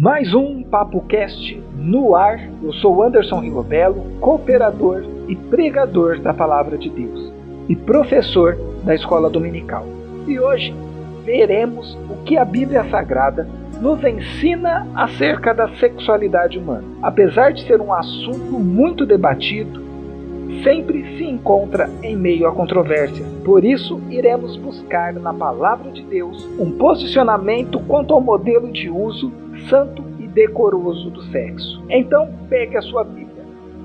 Mais um Papo Cast no ar. Eu sou Anderson Rigobello, cooperador e pregador da Palavra de Deus e professor da Escola Dominical. E hoje veremos o que a Bíblia Sagrada nos ensina acerca da sexualidade humana. Apesar de ser um assunto muito debatido, sempre se encontra em meio a controvérsias. Por isso, iremos buscar na Palavra de Deus um posicionamento quanto ao modelo de uso santo e decoroso do sexo. Então, pegue a sua Bíblia.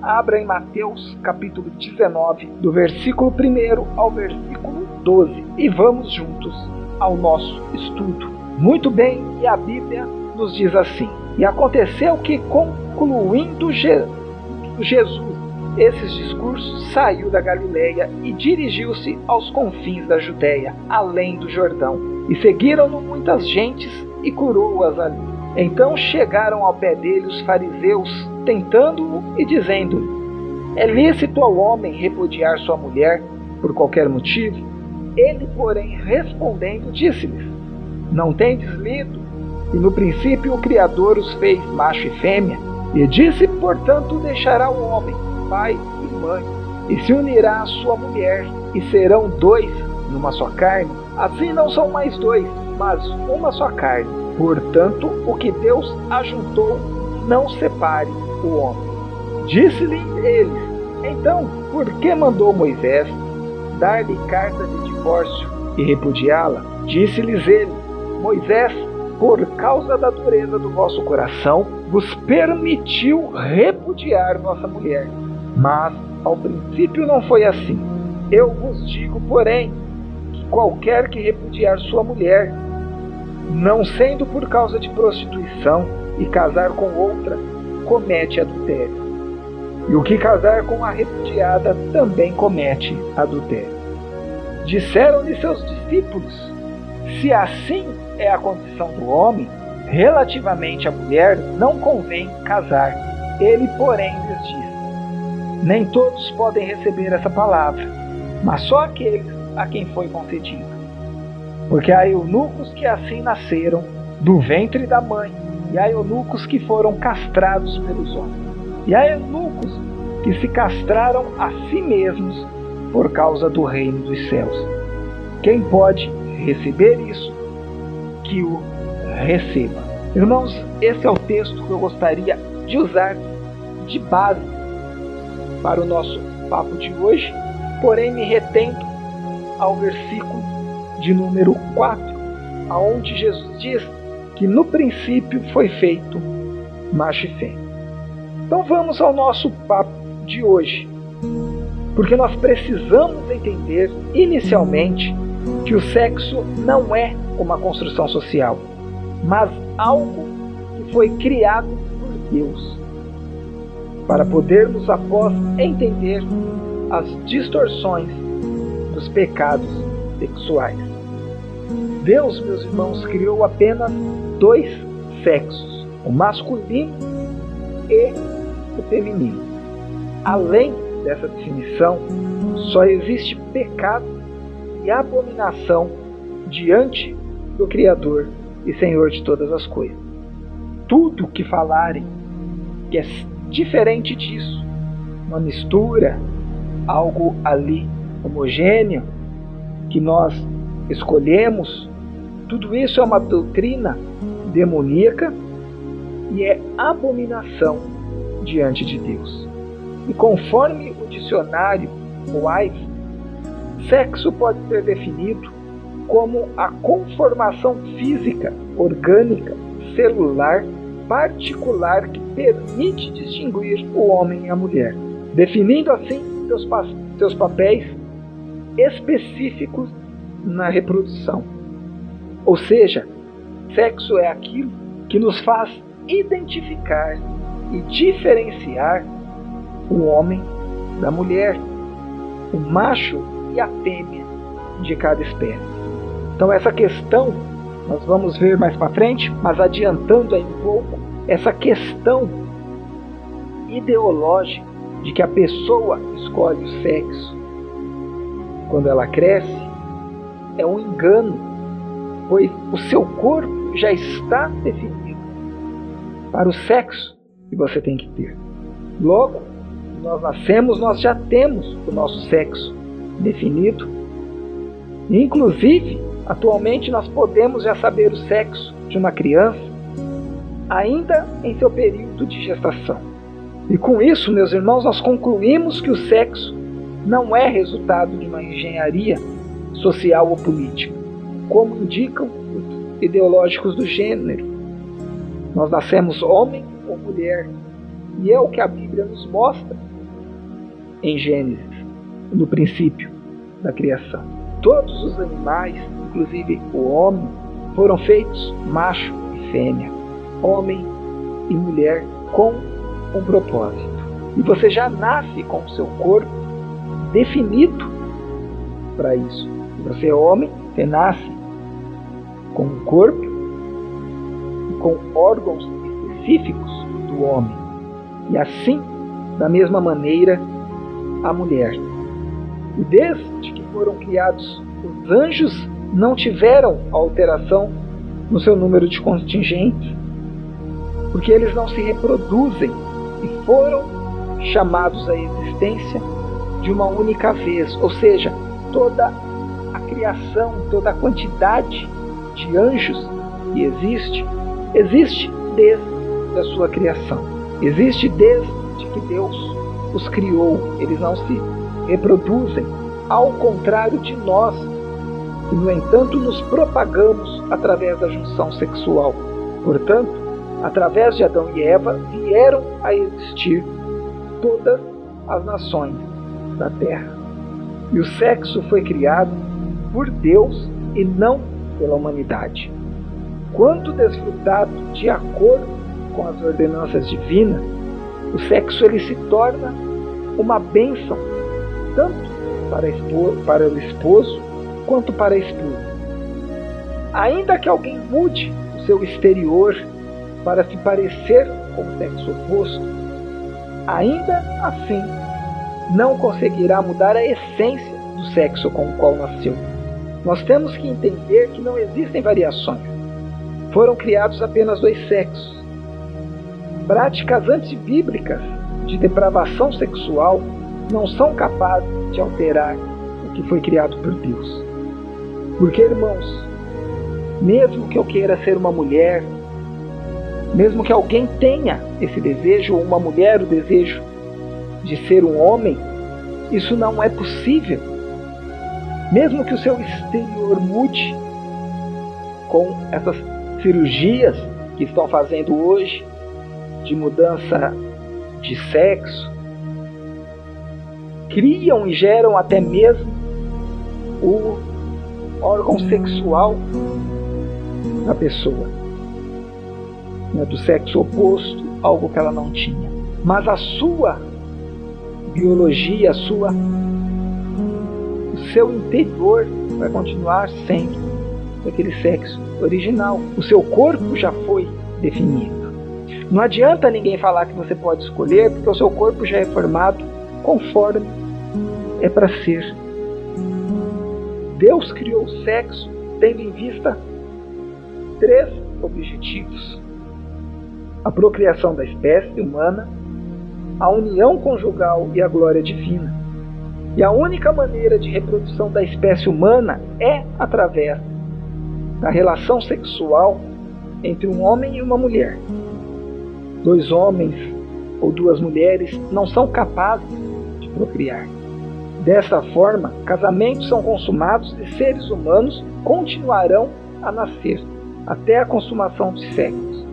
Abra em Mateus capítulo 19, do versículo 1 ao versículo 12, e vamos juntos ao nosso estudo. Muito bem, e a Bíblia nos diz assim: E aconteceu que, concluindo Je Jesus esses discursos, saiu da Galileia e dirigiu-se aos confins da Judéia, além do Jordão. E seguiram-no muitas gentes e curou-as ali. Então chegaram ao pé dele os fariseus, tentando-o e dizendo-lhe: É lícito ao homem repudiar sua mulher por qualquer motivo? Ele, porém, respondendo, disse-lhes: Não tendes lido? E no princípio o Criador os fez macho e fêmea, e disse: Portanto, deixará o homem, pai e mãe, e se unirá à sua mulher, e serão dois numa só carne. Assim não são mais dois, mas uma só carne. Portanto, o que Deus ajuntou, não separe o homem. Disse-lhe eles: Então, por que mandou Moisés dar-lhe carta de divórcio e repudiá-la? Disse-lhes ele: Moisés, por causa da dureza do vosso coração, vos permitiu repudiar vossa mulher. Mas ao princípio não foi assim. Eu vos digo, porém, que qualquer que repudiar sua mulher, não sendo por causa de prostituição e casar com outra, comete adultério. E o que casar com a repudiada também comete adultério. Disseram-lhe seus discípulos: Se assim é a condição do homem, relativamente à mulher não convém casar. Ele, porém, lhes diz: Nem todos podem receber essa palavra, mas só aqueles a quem foi concedido porque há eunucos que assim nasceram do ventre da mãe, e há eunucos que foram castrados pelos homens, e há eunucos que se castraram a si mesmos por causa do reino dos céus. Quem pode receber isso, que o receba. Irmãos, esse é o texto que eu gostaria de usar de base para o nosso papo de hoje, porém me retendo ao versículo de número 4, aonde Jesus diz que no princípio foi feito macho e fêmea. Então vamos ao nosso papo de hoje, porque nós precisamos entender inicialmente que o sexo não é uma construção social, mas algo que foi criado por Deus, para podermos após entender as distorções dos pecados sexuais. Deus, meus irmãos, criou apenas dois sexos, o masculino e o feminino. Além dessa definição, só existe pecado e abominação diante do Criador e Senhor de todas as coisas. Tudo que falarem que é diferente disso, uma mistura, algo ali homogêneo, que nós escolhemos tudo isso é uma doutrina demoníaca e é abominação diante de Deus. E conforme o dicionário Wise, sexo pode ser definido como a conformação física, orgânica, celular, particular que permite distinguir o homem e a mulher, definindo assim seus, seus papéis específicos na reprodução. Ou seja, sexo é aquilo que nos faz identificar e diferenciar o homem da mulher, o macho e a fêmea de cada espécie. Então essa questão nós vamos ver mais para frente, mas adiantando aí um pouco, essa questão ideológica de que a pessoa escolhe o sexo quando ela cresce é um engano pois o seu corpo já está definido. para o sexo que você tem que ter. Logo, nós nascemos, nós já temos o nosso sexo definido. Inclusive, atualmente nós podemos já saber o sexo de uma criança ainda em seu período de gestação. E com isso, meus irmãos, nós concluímos que o sexo não é resultado de uma engenharia social ou política, como indicam os ideológicos do gênero. Nós nascemos homem ou mulher, e é o que a Bíblia nos mostra em Gênesis, no princípio da criação. Todos os animais, inclusive o homem, foram feitos macho e fêmea, homem e mulher com um propósito. E você já nasce com o seu corpo definido para isso. Você é homem, você nasce com um corpo e com órgãos específicos do homem. E assim, da mesma maneira, a mulher. E desde que foram criados os anjos, não tiveram alteração no seu número de contingentes, porque eles não se reproduzem e foram chamados à existência de uma única vez, ou seja, toda criação, toda a quantidade de anjos que existe, existe desde a sua criação. Existe desde que Deus os criou, eles não se reproduzem, ao contrário de nós, que no entanto nos propagamos através da junção sexual. Portanto, através de Adão e Eva vieram a existir todas as nações da terra. E o sexo foi criado por Deus e não pela humanidade. Quando desfrutado de acordo com as ordenanças divinas, o sexo ele se torna uma bênção tanto para, para o esposo quanto para a esposa. Ainda que alguém mude o seu exterior para se parecer com o sexo oposto, ainda assim não conseguirá mudar a essência do sexo com o qual nasceu. Nós temos que entender que não existem variações. Foram criados apenas dois sexos. Práticas antibíblicas de depravação sexual não são capazes de alterar o que foi criado por Deus. Porque, irmãos, mesmo que eu queira ser uma mulher, mesmo que alguém tenha esse desejo, ou uma mulher o desejo de ser um homem, isso não é possível. Mesmo que o seu exterior mude com essas cirurgias que estão fazendo hoje de mudança de sexo, criam e geram até mesmo o órgão sexual da pessoa, né, do sexo oposto, algo que ela não tinha. Mas a sua biologia, a sua, seu interior vai continuar sendo daquele sexo original. O seu corpo já foi definido. Não adianta ninguém falar que você pode escolher, porque o seu corpo já é formado conforme é para ser. Deus criou o sexo tendo em vista três objetivos: a procriação da espécie humana, a união conjugal e a glória divina. E a única maneira de reprodução da espécie humana é através da relação sexual entre um homem e uma mulher dois homens ou duas mulheres não são capazes de procriar. Dessa forma, casamentos são consumados e seres humanos continuarão a nascer até a consumação dos séculos.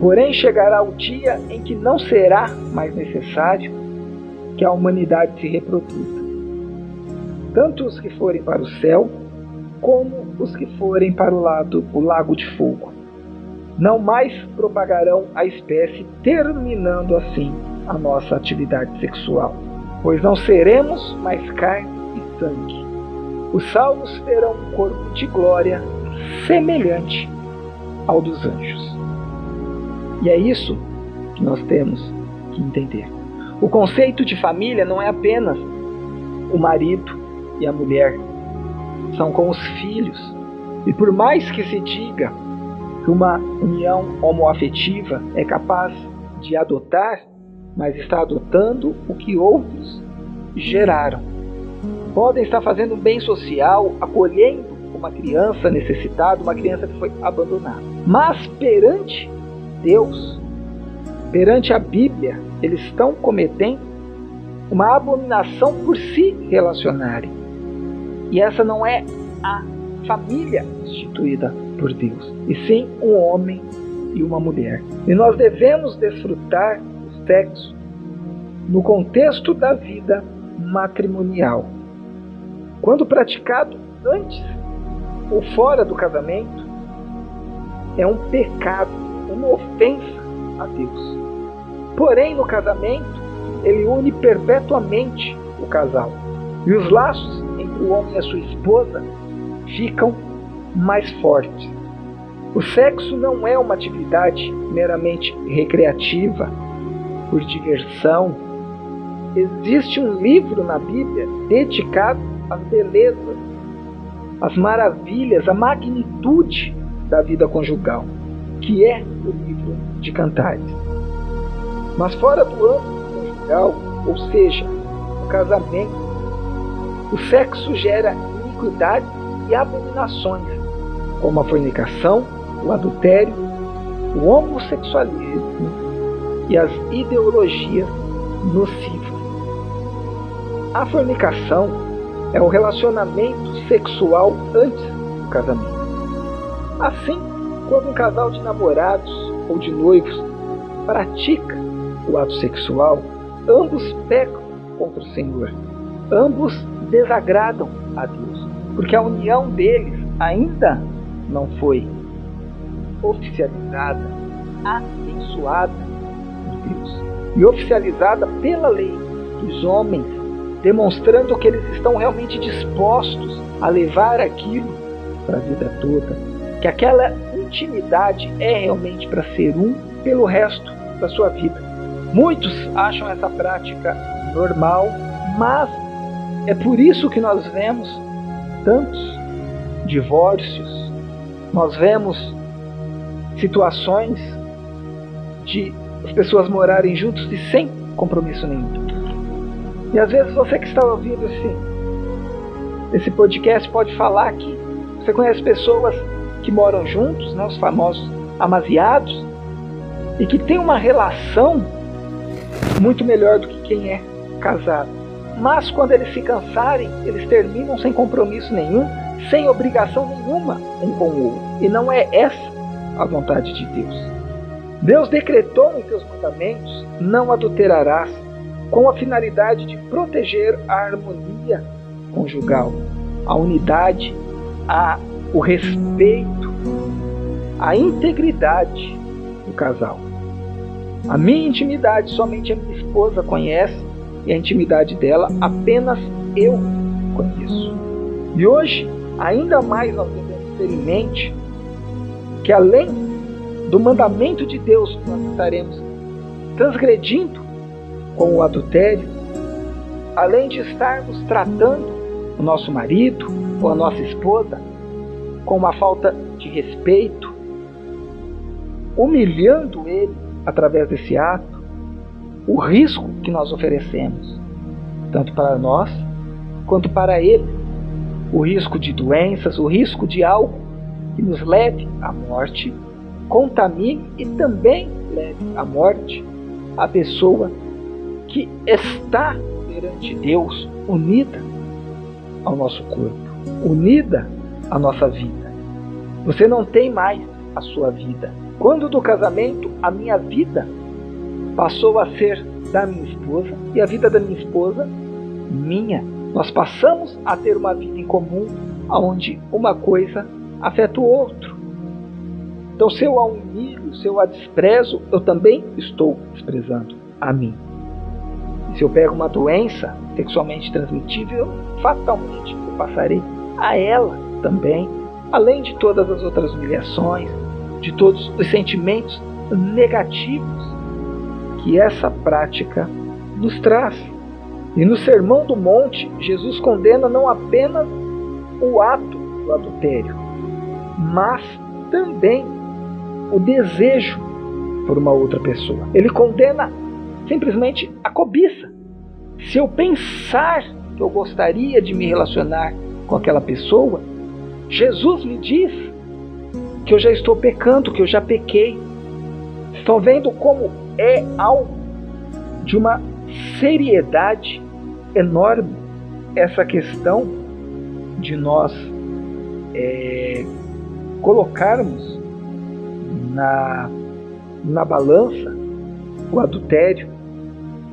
Porém, chegará o dia em que não será mais necessário que a humanidade se reproduza. Tanto os que forem para o céu, como os que forem para o lado, o lago de fogo não mais propagarão a espécie, terminando assim a nossa atividade sexual, pois não seremos mais carne e sangue. Os salvos terão um corpo de glória semelhante ao dos anjos. E é isso que nós temos que entender. O conceito de família não é apenas o marido e a mulher, são com os filhos. E por mais que se diga que uma união homoafetiva é capaz de adotar, mas está adotando o que outros geraram. Podem estar fazendo um bem social, acolhendo uma criança necessitada, uma criança que foi abandonada. Mas perante Deus, perante a Bíblia, eles estão cometendo uma abominação por se relacionarem. E essa não é a família instituída por Deus, e sim um homem e uma mulher. E nós devemos desfrutar o sexo no contexto da vida matrimonial. Quando praticado antes ou fora do casamento, é um pecado, uma ofensa a Deus. Porém, no casamento, ele une perpetuamente o casal. E os laços entre o homem e a sua esposa ficam mais fortes. O sexo não é uma atividade meramente recreativa, por diversão. Existe um livro na Bíblia dedicado às belezas, às maravilhas, à magnitude da vida conjugal, que é o livro de Cantares. Mas fora do âmbito conjugal, ou seja, o casamento, o sexo gera iniquidade e abominações, como a fornicação, o adultério, o homossexualismo e as ideologias nocivas. A fornicação é o relacionamento sexual antes do casamento. Assim, quando um casal de namorados ou de noivos pratica o ato sexual, ambos pecam contra o Senhor. Ambos desagradam a Deus, porque a união deles ainda não foi oficializada, abençoada por Deus e oficializada pela lei dos homens, demonstrando que eles estão realmente dispostos a levar aquilo para a vida toda, que aquela intimidade é realmente para ser um pelo resto da sua vida. Muitos acham essa prática normal, mas é por isso que nós vemos tantos divórcios, nós vemos situações de as pessoas morarem juntos e sem compromisso nenhum. E às vezes você que está ouvindo esse, esse podcast pode falar que você conhece pessoas que moram juntos, né, os famosos amaziados, e que tem uma relação muito melhor do que quem é casado. Mas quando eles se cansarem, eles terminam sem compromisso nenhum, sem obrigação nenhuma um com o outro. E não é essa a vontade de Deus. Deus decretou em teus mandamentos: não adulterarás, com a finalidade de proteger a harmonia conjugal, a unidade, a, o respeito, a integridade do casal. A minha intimidade somente a minha esposa conhece e a intimidade dela apenas eu conheço. E hoje, ainda mais nós devemos ter em mente que além do mandamento de Deus nós estaremos transgredindo com o adultério, além de estarmos tratando o nosso marido ou a nossa esposa com uma falta de respeito, humilhando ele através desse ato, o risco que nós oferecemos, tanto para nós quanto para ele, o risco de doenças, o risco de algo que nos leve à morte, contamine e também leve à morte a pessoa que está perante Deus unida ao nosso corpo, unida à nossa vida. Você não tem mais a sua vida. Quando do casamento, a minha vida passou a ser da minha esposa e a vida da minha esposa minha. Nós passamos a ter uma vida em comum, onde uma coisa afeta o outro. Então, se eu a humilho, se eu a desprezo, eu também estou desprezando a mim. Se eu pego uma doença sexualmente transmitível, fatalmente eu passarei a ela também, além de todas as outras humilhações, de todos os sentimentos negativos que essa prática nos traz. E no Sermão do Monte, Jesus condena não apenas o ato do adultério, mas também o desejo por uma outra pessoa. Ele condena simplesmente a cobiça. Se eu pensar que eu gostaria de me relacionar com aquela pessoa, Jesus me diz que eu já estou pecando, que eu já pequei. Estão vendo como é algo de uma seriedade enorme essa questão de nós é, colocarmos na, na balança o adultério,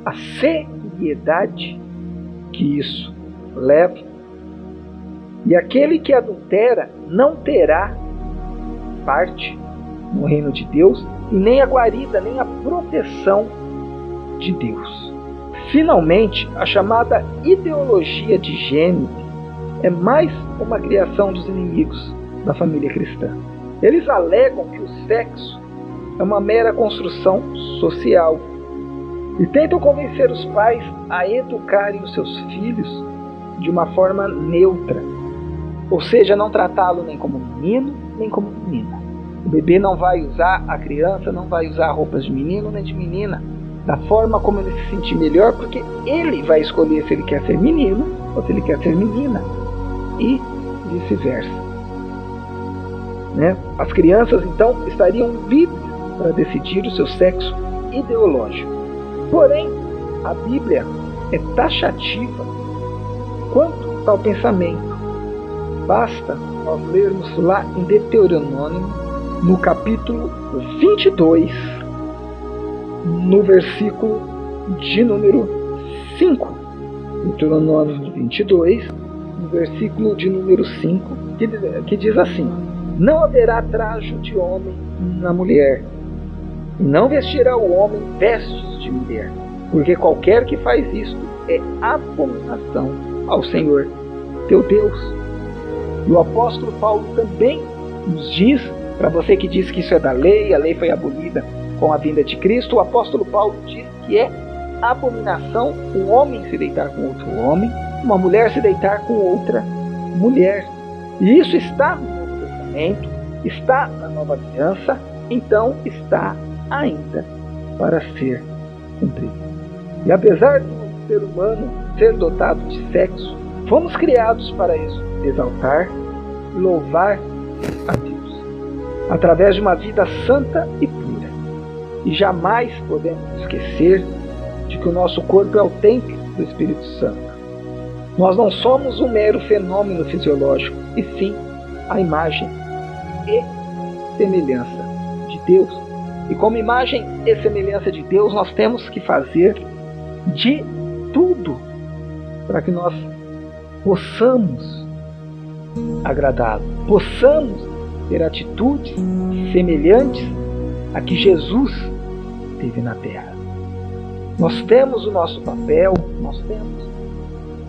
a seriedade que isso leva. E aquele que adultera não terá parte no reino de Deus e nem a guarida, nem a proteção de Deus. Finalmente, a chamada ideologia de gênero é mais uma criação dos inimigos da família cristã. Eles alegam que o sexo é uma mera construção social e tentam convencer os pais a educarem os seus filhos de uma forma neutra, ou seja, não tratá-lo nem como menino nem como menina. O bebê não vai usar, a criança não vai usar roupas de menino nem de menina, da forma como ele se sentir melhor, porque ele vai escolher se ele quer ser menino ou se ele quer ser menina, e vice-versa. Né? As crianças então estariam livres para decidir o seu sexo ideológico. Porém, a Bíblia é taxativa quanto ao pensamento. Basta nós lermos lá em Deuteronômio, no capítulo 22, no versículo de número 5. Deuteronômio 22, no versículo de número 5, que, que diz assim: Não haverá trajo de homem na mulher, não vestirá o homem vestes de mulher, porque qualquer que faz isto é abominação ao Senhor teu Deus. E o apóstolo Paulo também nos diz, para você que diz que isso é da lei, a lei foi abolida com a vinda de Cristo, o apóstolo Paulo diz que é abominação um homem se deitar com outro homem, uma mulher se deitar com outra mulher. E isso está no Novo Testamento, está na Nova Aliança, então está ainda para ser cumprido. E apesar do ser humano ser dotado de sexo, fomos criados para isso, exaltar louvar a Deus, através de uma vida santa e pura e jamais podemos esquecer de que o nosso corpo é o templo do Espírito Santo. Nós não somos um mero fenômeno fisiológico, e sim a imagem e semelhança de Deus. E como imagem e semelhança de Deus, nós temos que fazer de tudo para que nós possamos agradá-lo, possamos ter atitudes semelhantes a que Jesus teve na terra. Nós temos o nosso papel, nós temos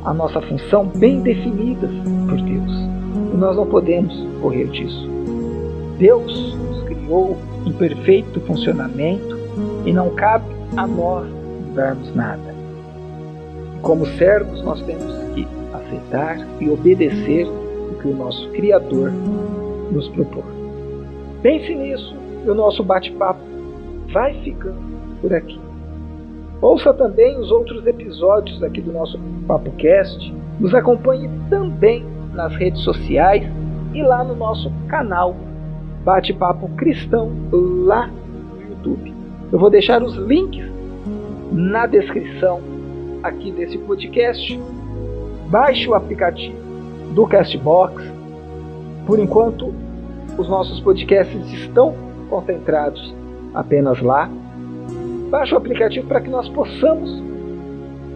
a nossa função bem definidas por Deus. E nós não podemos correr disso. Deus nos criou em perfeito funcionamento e não cabe a nós mudarmos nada. Como servos, nós temos aceitar e obedecer o que o nosso Criador nos propõe. Pense nisso e o nosso bate-papo vai ficando por aqui. Ouça também os outros episódios aqui do nosso PapoCast. Nos acompanhe também nas redes sociais e lá no nosso canal Bate-Papo Cristão lá no YouTube. Eu vou deixar os links na descrição aqui desse podcast. Baixe o aplicativo do Castbox. Por enquanto, os nossos podcasts estão concentrados apenas lá. Baixe o aplicativo para que nós possamos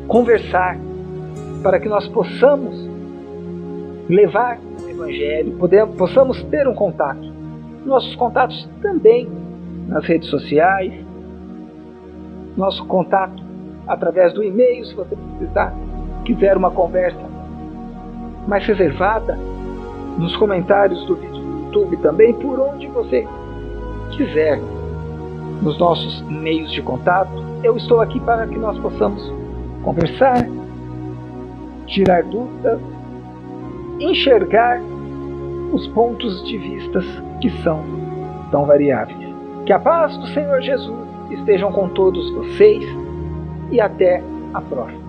conversar, para que nós possamos levar o Evangelho, possamos ter um contato. Nossos contatos também nas redes sociais, nosso contato através do e-mail, se você precisar, quiser uma conversa mais reservada, nos comentários do vídeo do YouTube também, por onde você quiser nos nossos meios de contato. Eu estou aqui para que nós possamos conversar, tirar dúvidas, enxergar os pontos de vistas que são tão variáveis. Que a paz do Senhor Jesus estejam com todos vocês e até a próxima.